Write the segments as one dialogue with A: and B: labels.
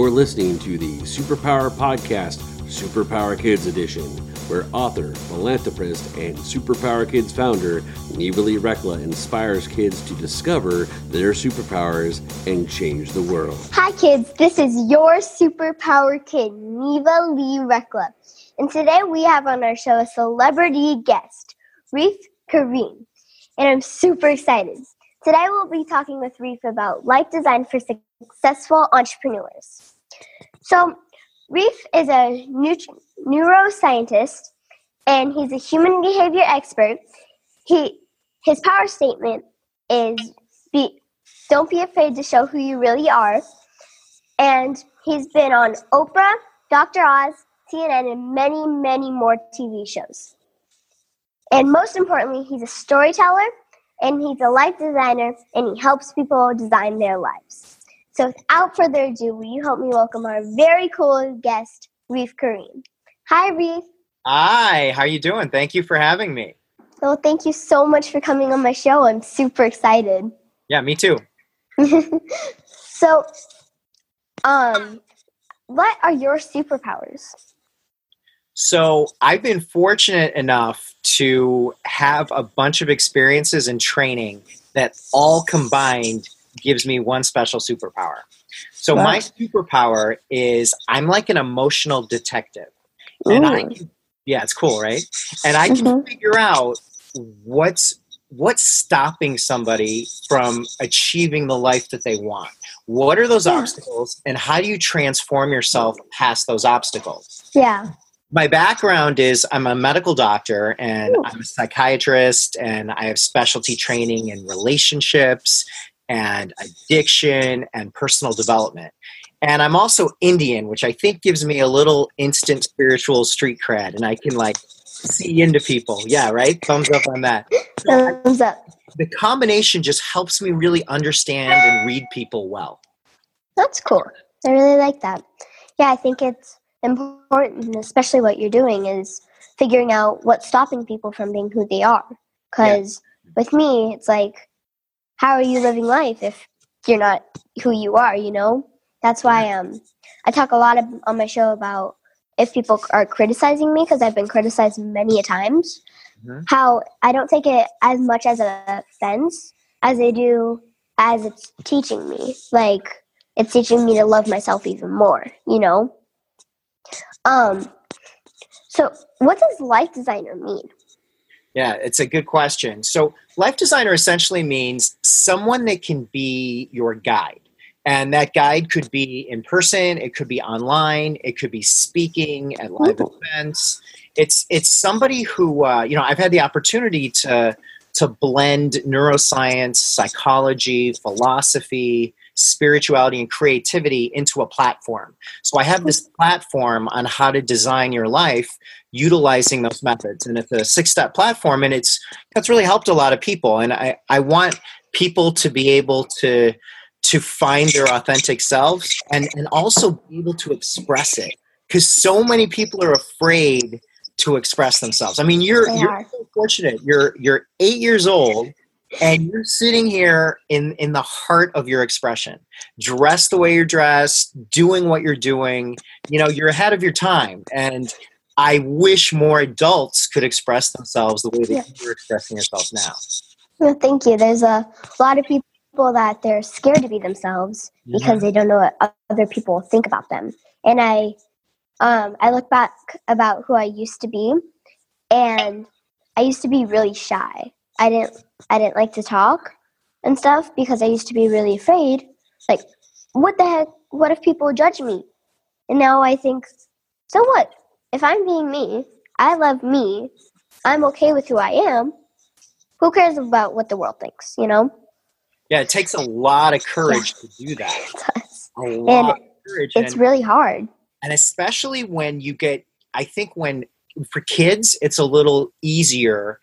A: You're listening to the Superpower Podcast, Superpower Kids Edition, where author, philanthropist, and Superpower Kids founder Neva Lee Recla inspires kids to discover their superpowers and change the world.
B: Hi, kids. This is your superpower kid, Neva Lee Recla. And today we have on our show a celebrity guest, Reef Karim. And I'm super excited. Today we'll be talking with Reef about life design for successful entrepreneurs. So, Reef is a neuroscientist and he's a human behavior expert. He his power statement is be don't be afraid to show who you really are. And he's been on Oprah, Dr. Oz, CNN, and many, many more TV shows. And most importantly, he's a storyteller and he's a life designer and he helps people design their lives. So without further ado, will you help me welcome our very cool guest, Reef Karim. Hi, Reef.
C: Hi, how are you doing? Thank you for having me.
B: Well, thank you so much for coming on my show. I'm super excited.
C: Yeah, me too.
B: so, um, what are your superpowers?
C: So, I've been fortunate enough to have a bunch of experiences and training that all combined gives me one special superpower. So wow. my superpower is I'm like an emotional detective. Ooh. And I can, yeah, it's cool, right? And I can mm-hmm. figure out what's what's stopping somebody from achieving the life that they want. What are those yeah. obstacles and how do you transform yourself past those obstacles?
B: Yeah
C: my background is I'm a medical doctor and Ooh. I'm a psychiatrist and I have specialty training in relationships and addiction and personal development. And I'm also Indian, which I think gives me a little instant spiritual street cred and I can like see into people. Yeah, right? Thumbs up on that.
B: Thumbs up.
C: The combination just helps me really understand and read people well.
B: That's cool. I really like that. Yeah, I think it's important, especially what you're doing, is figuring out what's stopping people from being who they are. Because yeah. with me, it's like, how are you living life if you're not who you are? You know, that's why um, I talk a lot of, on my show about if people are criticizing me because I've been criticized many a times. Mm-hmm. How I don't take it as much as a offense as I do as it's teaching me. Like it's teaching me to love myself even more. You know. Um, so, what does life designer mean?
C: Yeah, it's a good question. So, life designer essentially means someone that can be your guide. And that guide could be in person, it could be online, it could be speaking at live Ooh. events. It's it's somebody who uh, you know I've had the opportunity to to blend neuroscience, psychology, philosophy, spirituality and creativity into a platform. So I have this platform on how to design your life utilizing those methods. And it's a six step platform and it's that's really helped a lot of people. And I, I want people to be able to to find their authentic selves and, and also be able to express it. Because so many people are afraid to express themselves. I mean, you're they you're so fortunate. You're you're eight years old and you're sitting here in in the heart of your expression dressed the way you're dressed doing what you're doing you know you're ahead of your time. And i wish more adults could express themselves the way that yeah. you're expressing yourself now.
B: Well, thank you. There's a lot of people that they're scared to be themselves mm-hmm. because they don't know what other people think about them. And i um, i look back about who i used to be and i used to be really shy I didn't I didn't like to talk and stuff because I used to be really afraid. Like, what the heck? What if people judge me? And now I think, so what? If I'm being me, I love me, I'm okay with who I am. Who cares about what the world thinks, you know?
C: Yeah, it takes a lot of courage to do that.
B: It does. A lot and of courage. It's and, really hard.
C: And especially when you get, I think when, for kids, it's a little easier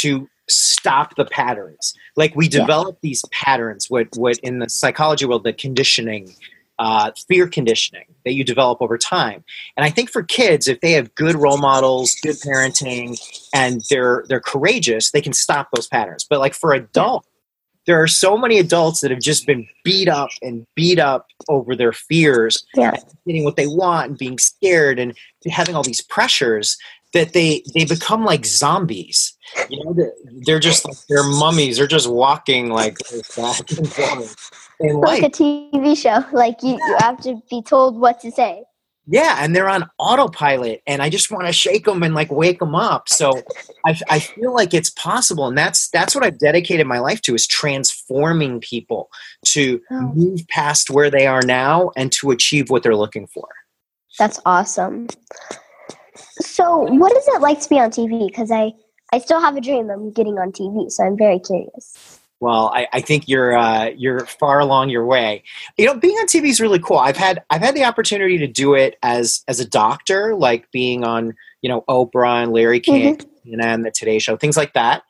C: to stop the patterns. Like we develop yeah. these patterns, what what in the psychology world, the conditioning, uh, fear conditioning that you develop over time. And I think for kids, if they have good role models, good parenting, and they're they're courageous, they can stop those patterns. But like for adults, there are so many adults that have just been beat up and beat up over their fears,
B: Yeah.
C: getting what they want and being scared and having all these pressures that they they become like zombies. You know, they're, they're just like they're mummies. They're just walking like back and forth in
B: Like
C: life.
B: a TV show. Like you, you have to be told what to say.
C: Yeah, and they're on autopilot, and I just want to shake them and like wake them up. So I, I feel like it's possible, and that's that's what I've dedicated my life to is transforming people to
B: Oh.
C: move past where they are now and to achieve what they're looking for.
B: That's awesome. So, what is it like to be on TV? Because I, I still have a dream of getting on TV, so I'm very curious.
C: Well, I, I think you're uh, you're far along your way. You know, being on TV is really cool. I've had I've had the opportunity to do it as as a doctor, like being on you know Oprah and Larry King and the Today Show, things like that.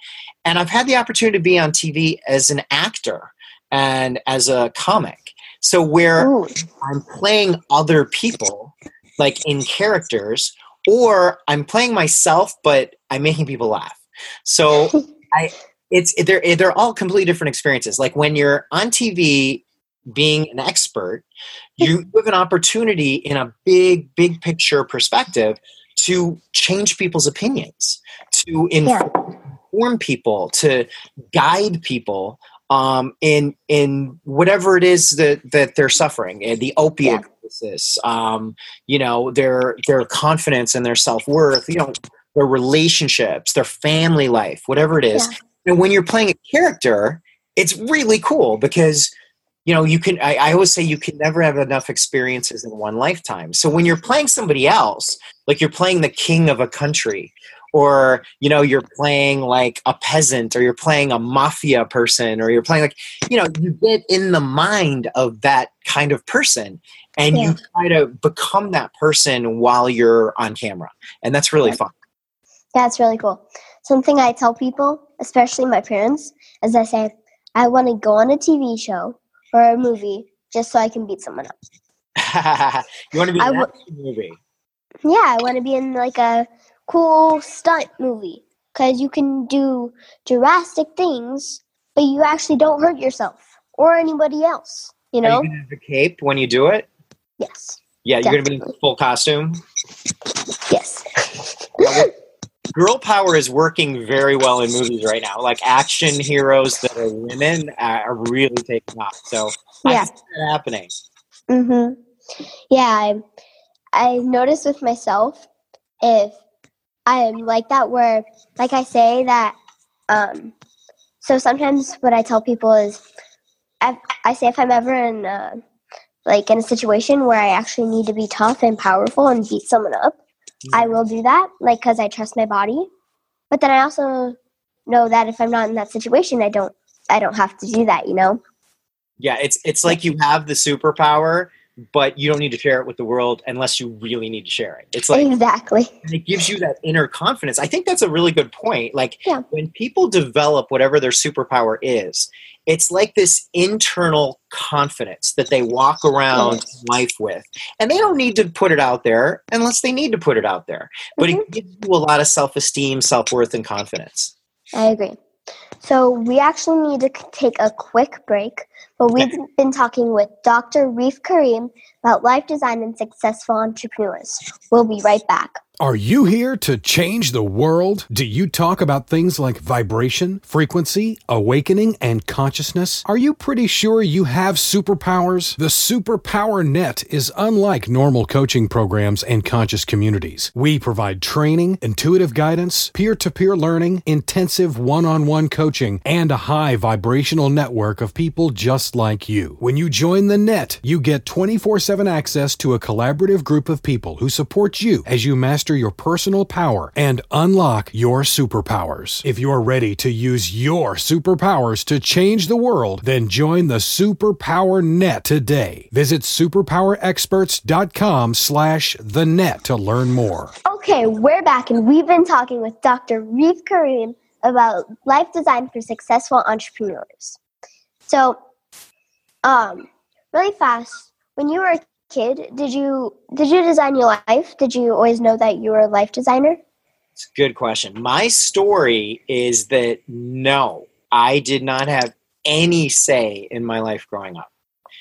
C: And I've had the opportunity to be on TV as an actor and as a comic. So where
B: Ooh,
C: I'm playing other people, like in characters, or I'm playing myself, but I'm making people laugh. So I, it's they're they're all completely different experiences. Like when you're on TV, being an expert, you have an opportunity in a big big picture perspective to change people's opinions, to
B: Yeah.
C: inform people, to guide people um, in in whatever it is that that they're suffering, the opiate crisis, um, you know, their their confidence and their self worth, you know, their relationships, their family life, whatever it is. And when you're playing a character, it's really cool because you know you can I, I always say you can never have enough experiences in one lifetime. So when you're playing somebody else like you're playing the king of a country or you know you're playing like a peasant or you're playing a mafia person or you're playing like you know you get in the mind of that kind of person and
B: Yeah.
C: you try to become that person while you're on camera and that's really fun
B: that's really cool. Something I tell people, especially my parents, is I say, I want to go on a TV show or a movie just so I can beat someone up.
C: you want to be in an
B: w-
C: movie
B: Yeah, I want to be in like a cool stunt movie because you can do drastic things, but you actually don't hurt yourself or anybody else. You
C: are
B: know?
C: you have a cape when you do it
B: Yes.
C: yeah you're gonna be in full costume
B: Yes.
C: girl power is working very well in movies right now. Like action heroes that are women uh, are really taking off. So
B: Yeah.
C: can see that happening.
B: Mhm. Yeah, I I noticed with myself if I'm like that where like I say that um so sometimes what I tell people is I I say if I'm ever in uh, like in a situation where I actually need to be tough and powerful and beat someone up, I will do that like cuz I trust my body. But then I also know that if I'm not in that situation, I don't I don't have to do that, you know?
C: Yeah, it's it's like you have the superpower, but you don't need to share it with the world unless you really need to share it. It's like
B: exactly.
C: and it gives you that inner confidence. I think that's a really good point. Like
B: Yeah.
C: when people develop whatever their superpower is, it's like this internal confidence that they walk around life with. And they don't need to put it out there unless they need to put it out there. But it mm-hmm. gives you a lot of self-esteem, self-worth and confidence.
B: I agree. So we actually need to take a quick break, but we've been talking with Dr. Reef Karim about life design and successful entrepreneurs. We'll be right back.
D: Are you here to change the world? Do you talk about things like vibration, frequency, awakening, and consciousness? Are you pretty sure you have superpowers? The Superpower Net is unlike normal coaching programs and conscious communities. We provide training, intuitive guidance, peer to peer learning, intensive one on one coaching, and a high vibrational network of people just like you. When you join the net, you get 24 7 access to a collaborative group of people who support you as you master your personal power and unlock your superpowers. If you're ready to use your superpowers to change the world, then join the Superpower Net today. Visit superpowerexperts.com slash the net to learn more.
B: Okay, we're back, and we've been talking with Dr. Reef Karim about life design for successful entrepreneurs. So, um, really fast, when you were a kid, did you did you design your life? Did you always know that you were a life designer?
C: It's a good question. My story is that no, I did not have any say in my life growing up.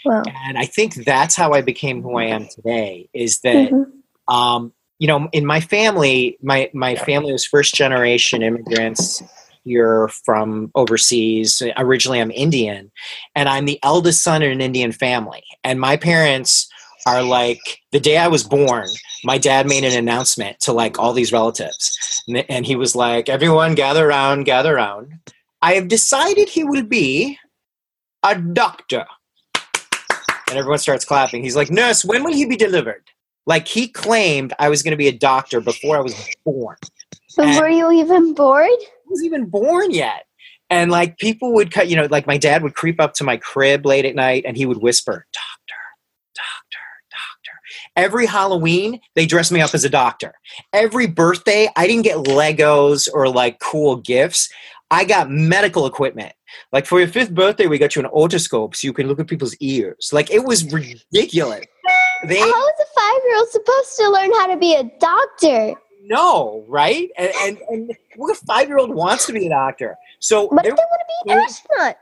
B: Wow.
C: And I think that's how I became who I am today is that,
B: Mhm.
C: um, you know, in my family, my, my family was first generation immigrants here from overseas. Originally, I'm Indian, and I'm the eldest son in an Indian family. And my parents are like, the day I was born, my dad made an announcement to like all these relatives. And, and he was like, everyone gather around, gather around. I have decided he will be a doctor. And everyone starts clapping. He's like, Nurse, when will he be delivered? Like he claimed I was going to be a doctor before I was born.
B: Before you even bored?
C: I wasn't even born yet. And like people would cut, you know, like my dad would creep up to my crib late at night and he would whisper, Doctor, doctor, doctor. Every Halloween, they dressed me up as a doctor. Every birthday, I didn't get Legos or like cool gifts. I got medical equipment. Like for your fifth birthday, we got you an otoscope so you can look at people's ears. Like it was ridiculous. They
B: How is a five year old supposed to learn how to be a doctor?
C: Know, right? And and, and what five year old wants to be a doctor? So
B: if they want to be an astronaut?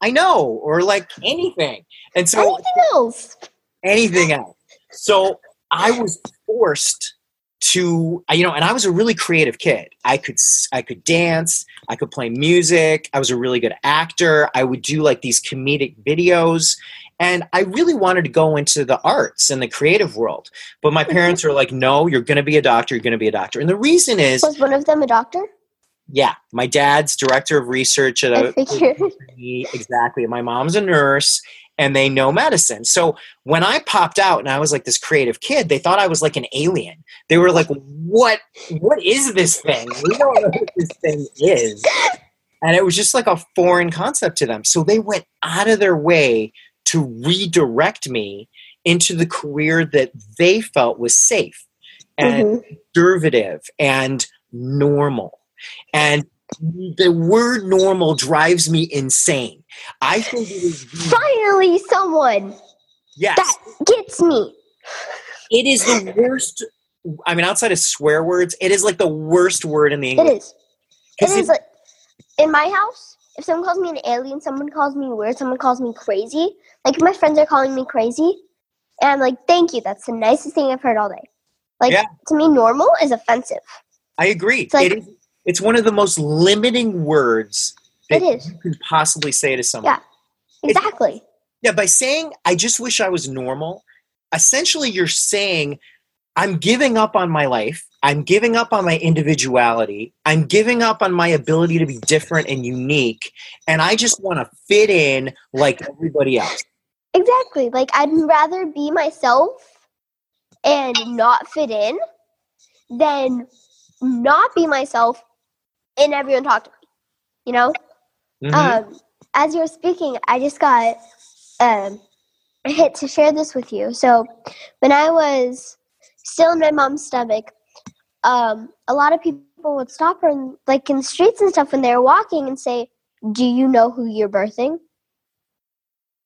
C: I know, or like anything. And so
B: Anything else?
C: anything else. So I was forced to, you know, and I was a really creative kid. I could, i could dance, I could play music. I was a really good actor. I would do like these comedic videos, and I really wanted to go into the arts and the creative world. But my mm-hmm. parents were like, "No, you're going to be a doctor. You're going to be a doctor." And the reason is,
B: Was one of them a doctor?
C: yeah, my dad's director of research at
B: I
C: a exactly. My mom's a nurse and they know medicine. So when I popped out and I was like this creative kid, they thought I was like an alien. They were like, What what is this thing? We don't know what this thing is. And it was just like a foreign concept to them. So they went out of their way to redirect me into the career that they felt was safe and
B: Mhm.
C: conservative and normal. And the word normal drives me insane. I think it is
B: Finally, someone
C: yes,
B: that gets me.
C: it is the worst. I mean, outside of swear words, it is like the worst word in the English.
B: is. It is like in my house. If someone calls me an alien, someone calls me weird, someone calls me crazy. Like my friends are calling me crazy, and I'm like, "Thank you, that's the nicest thing I've heard all day." Like
C: Yeah.
B: to me, normal is offensive.
C: I agree.
B: It's like-
C: it is. It's one of the most limiting words that
B: It is.
C: you can possibly say to someone.
B: Yeah. Exactly.
C: Yeah, by saying I just wish I was normal, essentially you're saying I'm giving up on my life. I'm giving up on my individuality. I'm giving up on my ability to be different and unique. And I just want to fit in like everybody else.
B: Exactly. Like I'd rather be myself and not fit in than not be myself and everyone talk to me. You know?
C: Mhm.
B: Um, as you were speaking, I just got um, a hit to share this with you. So, when I was still in my mom's stomach, um, a lot of people would stop her, in, like in the streets and stuff, when they were walking, and say, "Do you know who you're birthing?"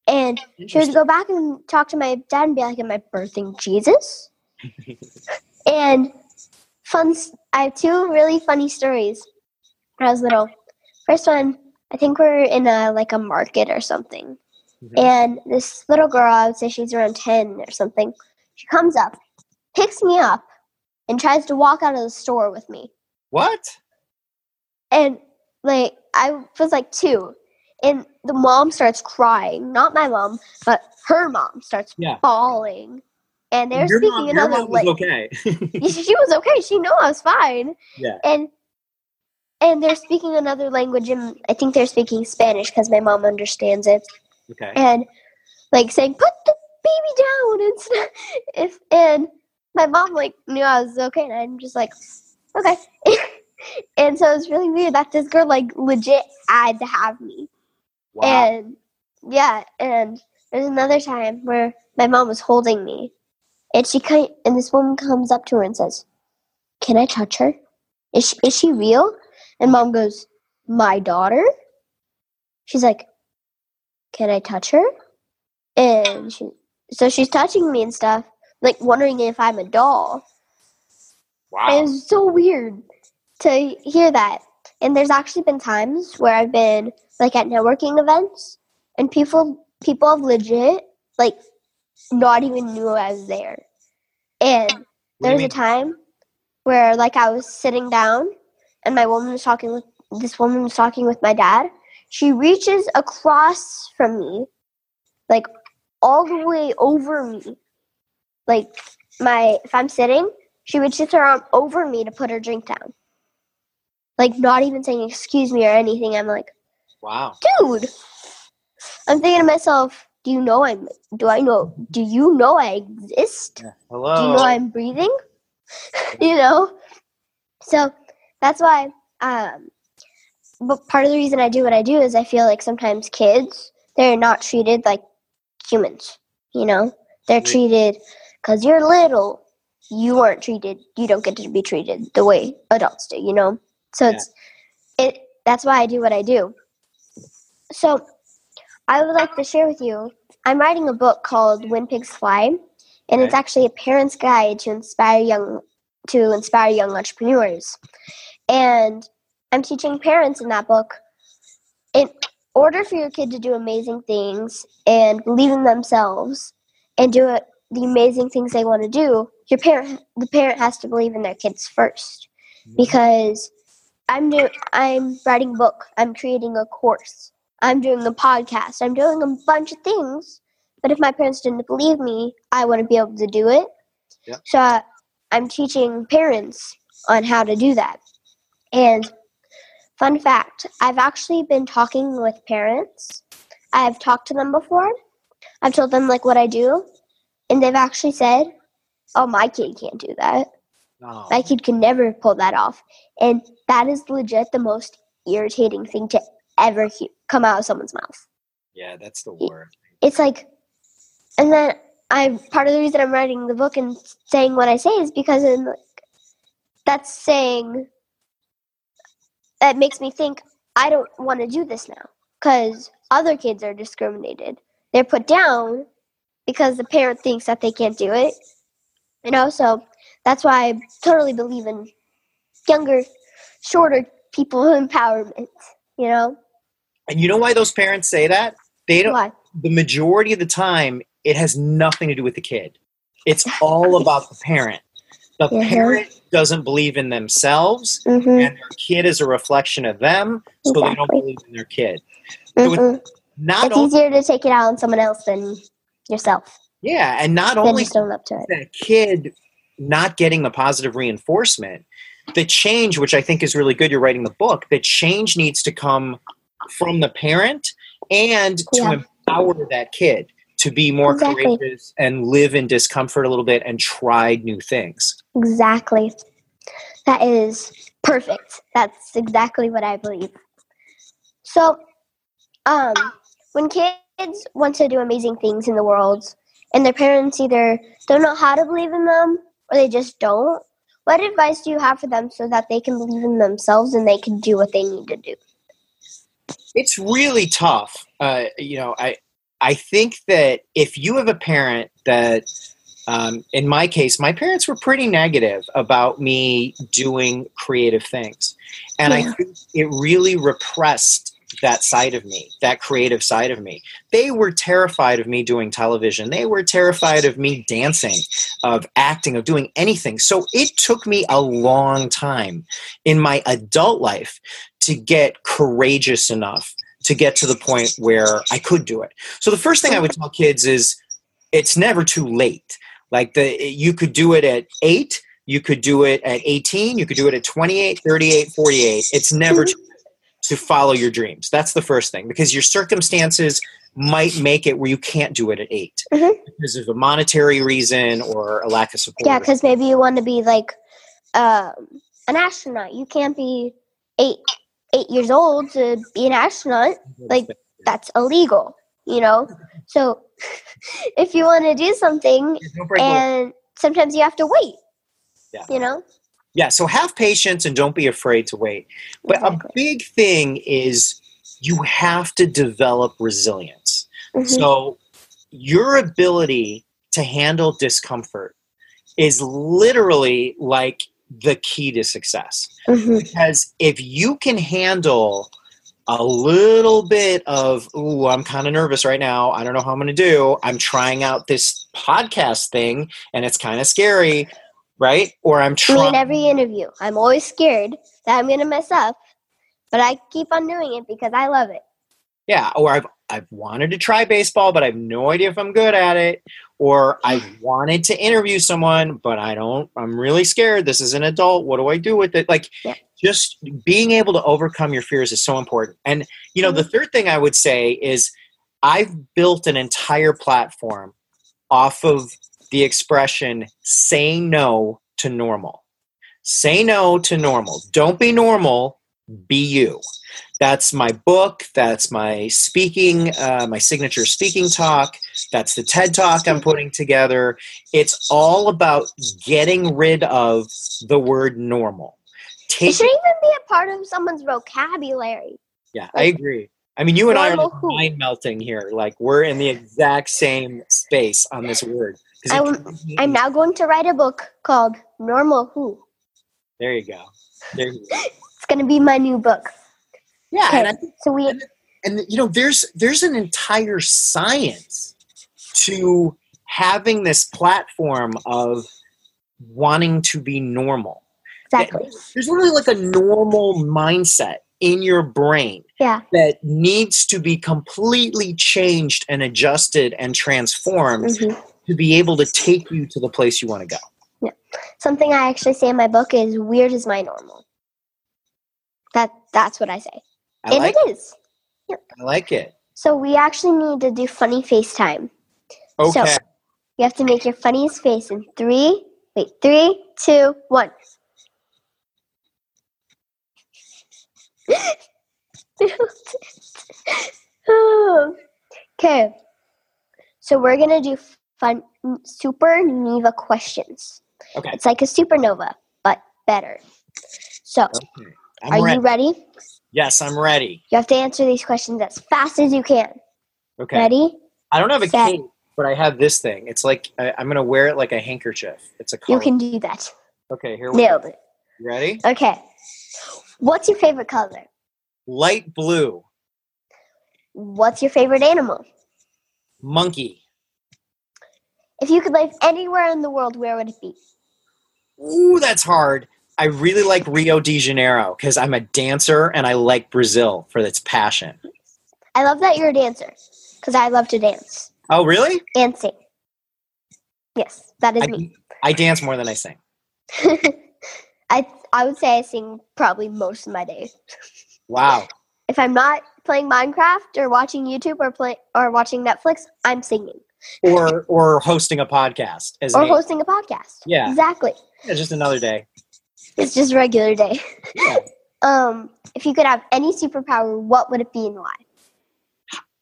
B: And she would go back and talk to my dad and be like, "Am I birthing Jesus?" and fun, I have two really funny stories. When I was little. First one, I think we're in a like a market or something,
C: Mhm.
B: and this little girl, I would say she's around ten or something. She comes up, picks me up, and tries to walk out of the store with me.
C: What?
B: And like I was like two, and the mom starts crying. Not my mom, but her mom starts
C: Yeah.
B: bawling. And they're
C: Your
B: speaking
C: mom, your
B: another
C: mom was
B: language.
C: okay.
B: she was okay. She knew I was fine.
C: Yeah.
B: And and they're speaking another language, and I think they're speaking Spanish because my mom understands it.
C: okay.
B: And like saying, "Put the baby down," and stuff. If and my mom like knew I was okay, and I'm just like, okay. and so it's really weird that this girl like legit had to have me.
C: Wow.
B: And yeah, and there's another time where my mom was holding me, and she kind and this woman comes up to her and says, "Can I touch her? Is she, is she real?" And mom goes, "My daughter." She's like, "Can I touch her?" And she, so she's touching me and stuff, like wondering if I'm a doll.
C: wow.
B: And it was so weird to hear that. And there's actually been times where I've been like at networking events and people people have legit like not even knew I was there. And
C: What do you
B: there was a time where like I was sitting down and my woman was talking with this woman was talking with my dad. She reaches across from me, like all the way over me. Like my if I'm sitting, she reaches her arm over me to put her drink down. Like not even saying excuse me or anything. I'm like,
C: Wow.
B: dude. I'm thinking to myself, do you know I'm do I know do you know I exist?
C: Hello.
B: Do you know I'm breathing? you know? So that's why um but part of the reason I do what I do is I feel like sometimes kids they're not treated like humans, you know? They're
C: Yeah.
B: treated cuz you're little. You aren't treated you don't get to be treated the way adults do, you know? So
C: Yeah.
B: it's it that's why I do what I do. So I would like to share with you I'm writing a book called When Pigs Fly and it's actually a parent's guide to inspire young to inspire young entrepreneurs. And I'm teaching parents in that book in order for your kid to do amazing things and believe in themselves and do it, the amazing things they want to do, your parent the parent has to believe in their kids first. Because I'm do I'm writing a book, I'm creating a course, I'm doing a podcast, I'm doing a bunch of things. But if my parents didn't believe me, I wouldn't be able to do it.
C: Yeah.
B: So uh, I'm teaching parents on how to do that. And fun fact, I've actually been talking with parents. I've talked to them before. I've told them like what I do, and they've actually said, "Oh, my kid can't do that.
C: Oh.
B: My kid can never pull that off." And that is legit the most irritating thing to ever he- come out of someone's mouth.
C: Yeah, that's the word.
B: It's like, and then I part of the reason I'm writing the book and saying what I say is because in like that's saying that makes me think I don't want to do this now because other kids are discriminated. They're put down because the parent thinks that they can't do it. And also, that's why I totally believe in younger, shorter people empowerment, you know?
C: And you know why those parents say that? They don't.
B: Why?
C: The majority of the time, it has nothing to do with the kid. It's all about the parent. The parent doesn't believe in themselves,
B: Mm-hmm.
C: and their kid is a reflection of them, so they don't believe in their kid. So it's. Not
B: It's
C: only,
B: easier to take it out on someone else than yourself.
C: yeah, and not
B: Than
C: only
B: just own up to it.
C: that kid not getting the positive reinforcement, the change, which I think is really good, you're writing the book, the change needs to come from the parent and to empower that kid to be more
B: Exactly.
C: courageous and live in discomfort a little bit and try new things.
B: Exactly. That is perfect. That's exactly what I believe. So, um, when kids want to do amazing things in the world and their parents either don't know how to believe in them or they just don't, what advice do you have for them so that they can believe in themselves and they can do what they need to do?
C: It's really tough. Uh, you know, I I think that if you have a parent that um, in my case, my parents were pretty negative about me doing creative things. And
B: Yeah.
C: I think it really repressed that side of me, that creative side of me. They were terrified of me doing television. They were terrified of me dancing, of acting, of doing anything. So it took me a long time in my adult life to get courageous enough to get to the point where I could do it. So the first thing I would tell kids is it's never too late. Like the you could do it at 8, you could do it at 18, you could do it at 28, 38, 48. It's never too to follow your dreams. That's the first thing because your circumstances might make it where you can't do it at 8
B: Mhm.
C: because of a monetary reason or a lack of support.
B: Yeah, because maybe you want to be like um, an astronaut. You can't be eight eight years old to be an astronaut. like, That's illegal, you know. So if you want to do something,
C: Don't break the law.
B: and sometimes you have to wait.
C: Yeah.
B: You know.
C: Yeah, so have patience and don't be afraid to wait. But a big thing is you have to develop resilience.
B: Mhm.
C: So your ability to handle discomfort is literally like the key to success.
B: Mhm.
C: Because if you can handle a little bit of, ooh, I'm kind of nervous right now. I don't know how I'm going to do. I'm trying out this podcast thing and it's kind of scary, right? Or I'm
B: Me in every interview. I'm always scared that I'm gonna mess up, but I keep on doing it because I love it.
C: Yeah, or I've I've wanted to try baseball, but I have no idea if I'm good at it. Or I wanted to interview someone, but I don't. I'm really scared. This is an adult. What do I do with it? Like,
B: Yeah.
C: just being able to overcome your fears is so important. And you know, the mm-hmm. third thing I would say is I've built an entire platform off of the expression "say no to normal." Say no to normal. Don't be normal. Be you that's my book that's my speaking uh, my signature speaking talk that's the ted talk i'm putting together it's all about getting rid of the word normal
B: It
C: Take,
B: should even be a part of someone's vocabulary.
C: yeah i agree i mean you and i are like mind melting here like we're in the exact same space on this word it
B: I'm- I'm now going to write a book called Normal Who.
C: there you go there you go
B: It's gonna be my new book.
C: yeah
B: Okay,
C: and I
B: so we
C: and you know there's there's an entire science to having this platform of wanting to be normal
B: exactly.
C: there's really like a normal mindset in your brain
B: Yeah.
C: that needs to be completely changed and adjusted and transformed
B: mhm.
C: To be able to take you to the place you want to go Yeah.
B: Something I actually say in my book is weird is my normal. That that's what I say.
C: i
B: and
C: like
B: it is.
C: i like it
B: So we actually need to do funny FaceTime. So-
C: okay
B: You have to make your funniest face in three, wait, three, two, one. okay. So we're gonna do fun super Neva questions.
C: okay
B: It's like a supernova, but better. So
C: okay
B: are
C: ready
B: you ready?
C: yes i'm ready
B: You have to answer these questions as fast as you can.
C: okay
B: Ready?
C: I don't have a
B: Set.
C: cape, but I have this thing. It's like I, I'm gonna wear it like a handkerchief. It's a color.
B: You can do that.
C: okay, here we go.
B: Nailed it.
C: You ready?
B: Okay. What's your favorite color?
C: Light blue,
B: What's your favorite animal?
C: monkey.
B: If you could live anywhere in the world, where would it be?
C: Ooh, that's hard. I really like Rio de Janeiro because I'm a dancer and I like Brazil for its passion.
B: I love that you're a dancer because I love to dance
C: Oh, really?
B: and sing. Yes, that is
C: I,
B: me.
C: I dance more than I sing.
B: I I would say I sing probably most of my day.
C: Wow.
B: If I'm not playing Minecraft or watching YouTube or play or watching Netflix, I'm singing
C: Or or hosting a podcast as
B: or hosting a podcast.
C: Yeah.
B: exactly.
C: It's just another day.
B: It's just a regular day.
C: Yeah.
B: Um, if you could have any superpower, what would it be and why?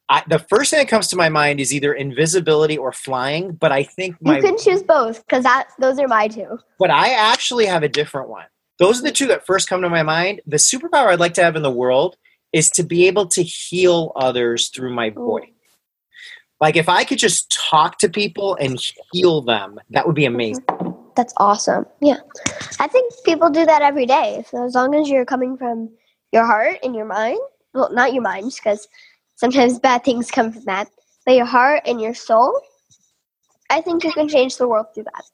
C: I, the first thing that comes to my mind is either invisibility or flying, but I think
B: You can choose both because that those are my two.
C: But I actually have a different one. Those are the two that first come to my mind. The superpower I'd like to have in the world is to be able to heal others through my voice. Like if I could just talk to people and heal them, that would be amazing.
B: That's awesome. Yeah. I think people do that every day. So as long as you're coming from your heart and your mind, well, not your mind, because sometimes bad things come from that, but your heart and your soul, I think you can change the world through that.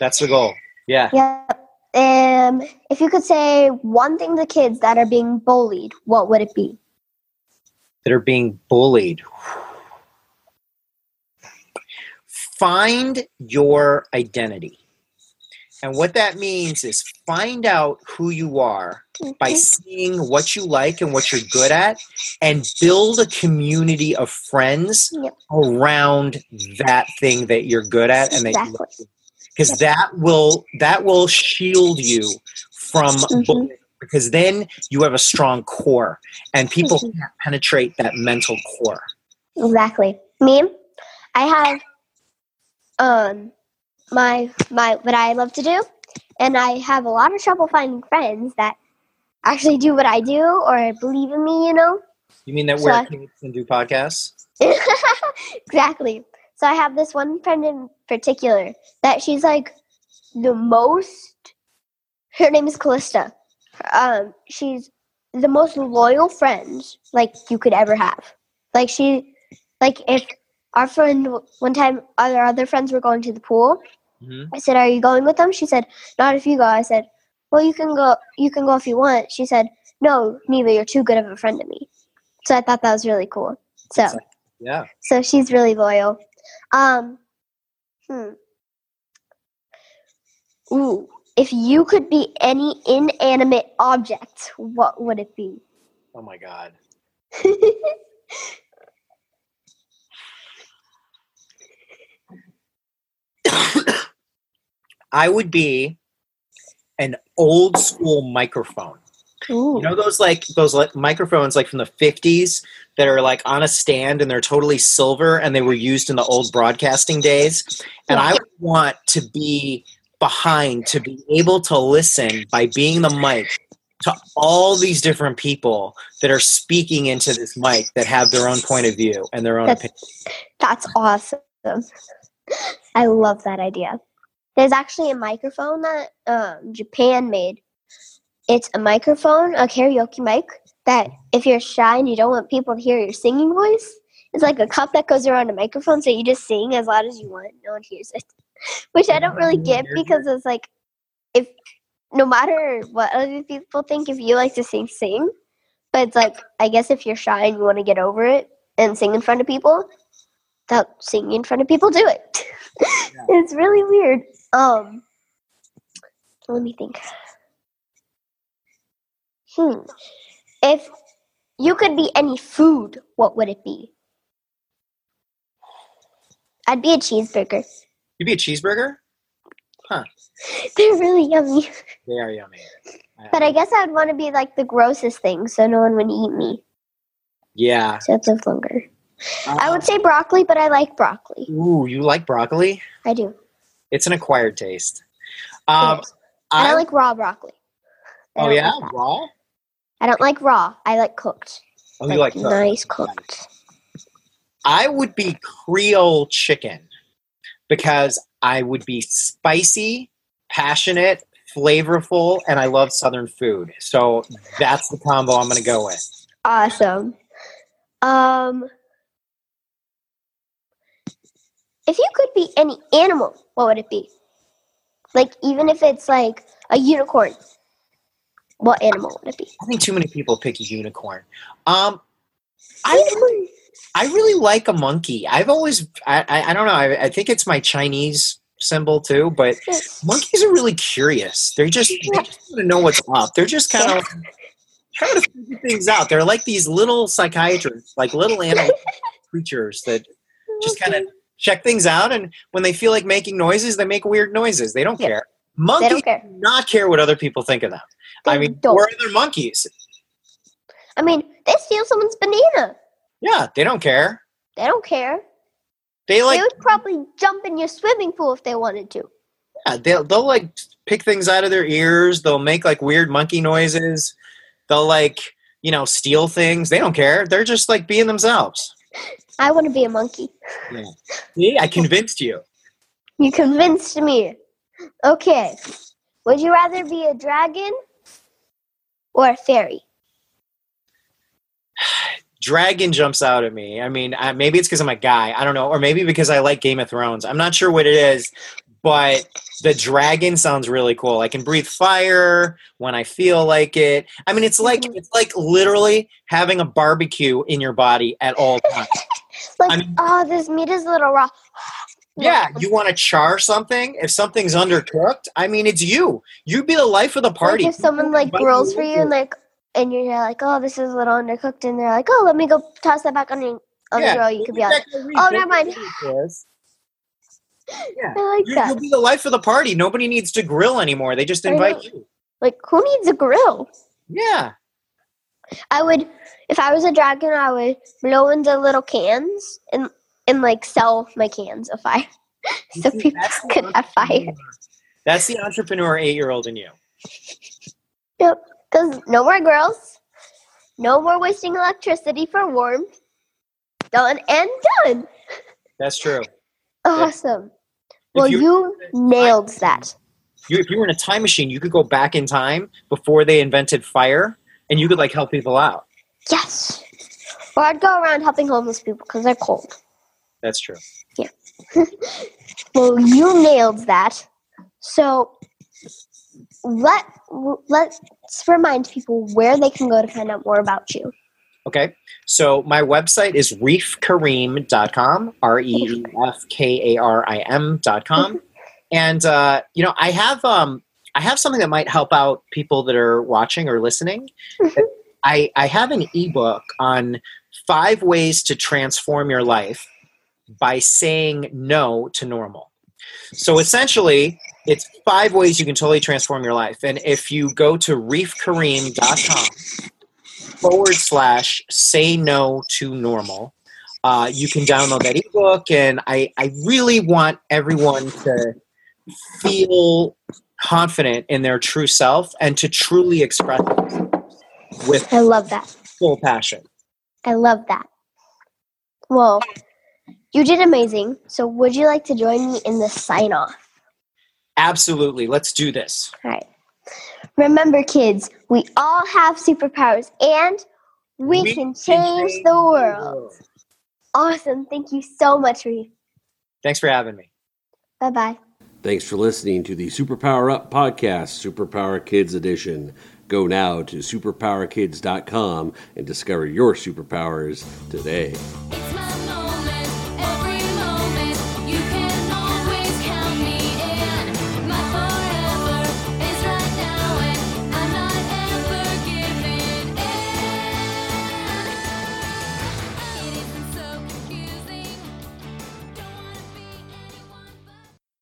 C: That's the goal. Yeah.
B: Yep. Um, if you could say one thing to kids that are being bullied, what would it be?
C: That are being bullied. Find your identity. And what that means is find out who you are by seeing what you like and what you're good at and build a community of friends
B: Yep.
C: around that thing that you're good at and that you
B: Exactly.
C: because that will that will shield you from
B: Mhm.
C: bullying because then you have a strong core and people
B: Mhm.
C: can't penetrate that mental core
B: Exactly. Me, I have um my my what I love to do, and I have a lot of trouble finding friends that actually do what I do or believe in me. You know.
C: you mean that
B: So
C: wear
B: I-
C: and do podcasts
B: exactly. So I have this one friend in particular that she's like the most. Her name is Callista. Um, she's the most loyal friends like you could ever have. Like she, like if our friend one time our other friends were going to the pool.
C: Mhm.
B: I said, "Are you going with them?" She said, "Not if you go." I said, "Well, you can go. You can go if you want." She said, "No, Neva, you're too good of a friend to me." So I thought that was really cool. So,
C: Yeah.
B: so she's really loyal. Um, hmm. Ooh, if you could be any inanimate object, what would it be?
C: Oh my God. I would be an old school microphone.
B: Ooh.
C: You know those like those like microphones like from the 50s that are like on a stand and they're totally silver and they were used in the old broadcasting days. And I would want to be behind to be able to listen by being the mic to all these different people that are speaking into this mic that have their own point of view and their own
B: That's-
C: opinion.
B: That's awesome. I love that idea. There's actually a microphone that um, Japan made. It's a microphone, a karaoke mic, that if you're shy and you don't want people to hear your singing voice, it's like a cup that goes around a microphone so you just sing as loud as you want. No one hears it. Which I don't really get because it's like, if no matter what other people think, if you like to sing, sing. But it's like, I guess if you're shy and you want to get over it and sing in front of people, without singing in front of people do it. it's really weird. Um let me think. Hmm. If you could be any food, what would it be? I'd be a cheeseburger.
C: You'd be a cheeseburger? Huh.
B: They're really yummy.
C: They are yummy.
B: But I guess I'd want to be like the grossest thing so no one would eat me.
C: yeah.
B: So I'd live I would say broccoli, but I like broccoli.
C: Ooh, you like broccoli?
B: I do.
C: It's an acquired taste. Um.
B: I,
C: I,
B: like raw broccoli. I
C: oh yeah,
B: like
C: raw.
B: I don't like raw. I like cooked.
C: Oh, you like cooked.
B: nice cooked.
C: I would be Creole chicken because I would be spicy, passionate, flavorful, and I love Southern food. So that's the combo I'm going to go with.
B: Awesome. Um, if you could be any animal, what would it be? Like, even if it's like a unicorn, what animal would it be?
C: I think too many people pick a unicorn. Um, I
B: Unicorn.
C: I really like a monkey. I've always I I, I don't know. I, I think it's my Chinese symbol too, but monkeys are really curious. They're just they just want to know what's up. They're just kind of trying to figure things out. They're like these little psychiatrists, like little animal creatures that just kind of check things out. And when they feel like making noises, they make weird noises. They don't
B: Yeah.
C: care.
B: They
C: Monkeys
B: don't care.
C: do not care what other people think of them. I mean,
B: don't.
C: where are other monkeys?
B: I mean, they steal someone's banana.
C: Yeah, they don't care.
B: They don't care.
C: They like
B: they would probably jump in your swimming pool if they wanted to.
C: Yeah, they'll they'll like pick things out of their ears. They'll make like weird monkey noises. They'll like you know steal things. They don't care. They're just like being themselves.
B: I want to be a monkey. Yeah.
C: See, I convinced you.
B: You convinced me. Okay. Would you rather be a dragon or a fairy?
C: Dragon jumps out at me. I mean, I, maybe it's because I'm a guy. I don't know, or maybe because I like Game of Thrones. I'm not sure what it is, but the dragon sounds really cool. I can breathe fire when I feel like it. I mean, it's like
B: Mhm.
C: it's like literally having a barbecue in your body at all times.
B: Like,
C: I mean-
B: oh, this meat is a little raw.
C: Yeah, you want to char something. If something's undercooked, I mean, it's you. You'd be the life of the party.
B: Like if someone like grills for you and like, and you're like, oh, this is a little undercooked, and they're like, oh, let me go toss that back on your on
C: Yeah,
B: the grill. You could be like, oh, never mind.
C: Yeah.
B: I like
C: You,
B: that.
C: you'll be the life of the party. Nobody needs to grill anymore. They just invite you.
B: Like, who needs a grill?
C: Yeah.
B: I would, if I was a dragon, I would blow into little cans and and like sell my cans of fire, so
C: See,
B: people could have fire.
C: That's the entrepreneur eight year old in you.
B: Yep. Because no more girls, no more wasting electricity for warmth. Done and done.
C: That's true.
B: Awesome. Well,
C: you-
B: nailed that.
C: You, if you were in a time machine, you could go back in time before they invented fire, and and you could like help people out.
B: Yes. Or I'd go around helping homeless people because they're cold.
C: That's true. Yeah.
B: well, you nailed that. So let let's remind people where they can go to find out more about you.
C: Okay. So my website is reefkarim.com, R E E F K A R I M.com. And uh, you know, I have um I have something that might help out people that are watching or listening. I, I have an ebook on five ways to transform your life by saying no to normal. So essentially, it's five ways you can totally transform your life. And if you go to reefkarim.com forward slash say no to normal, uh, you can download that ebook. And I, I really want everyone to feel confident in their true self and to truly express with
B: I love that.
C: full passion.
B: I love that. Well, you did amazing. So would you like to join me in the sign off?
C: Absolutely. Let's do this.
B: All right. Remember, kids, we all have superpowers and we, can change the world. Awesome. Thank you so much, Reef.
C: Thanks for having me.
B: Bye bye.
A: Thanks for listening to the Superpower Up podcast, Superpower Kids Edition. Go now to superpowerkids.com and discover your superpowers today.
E: It's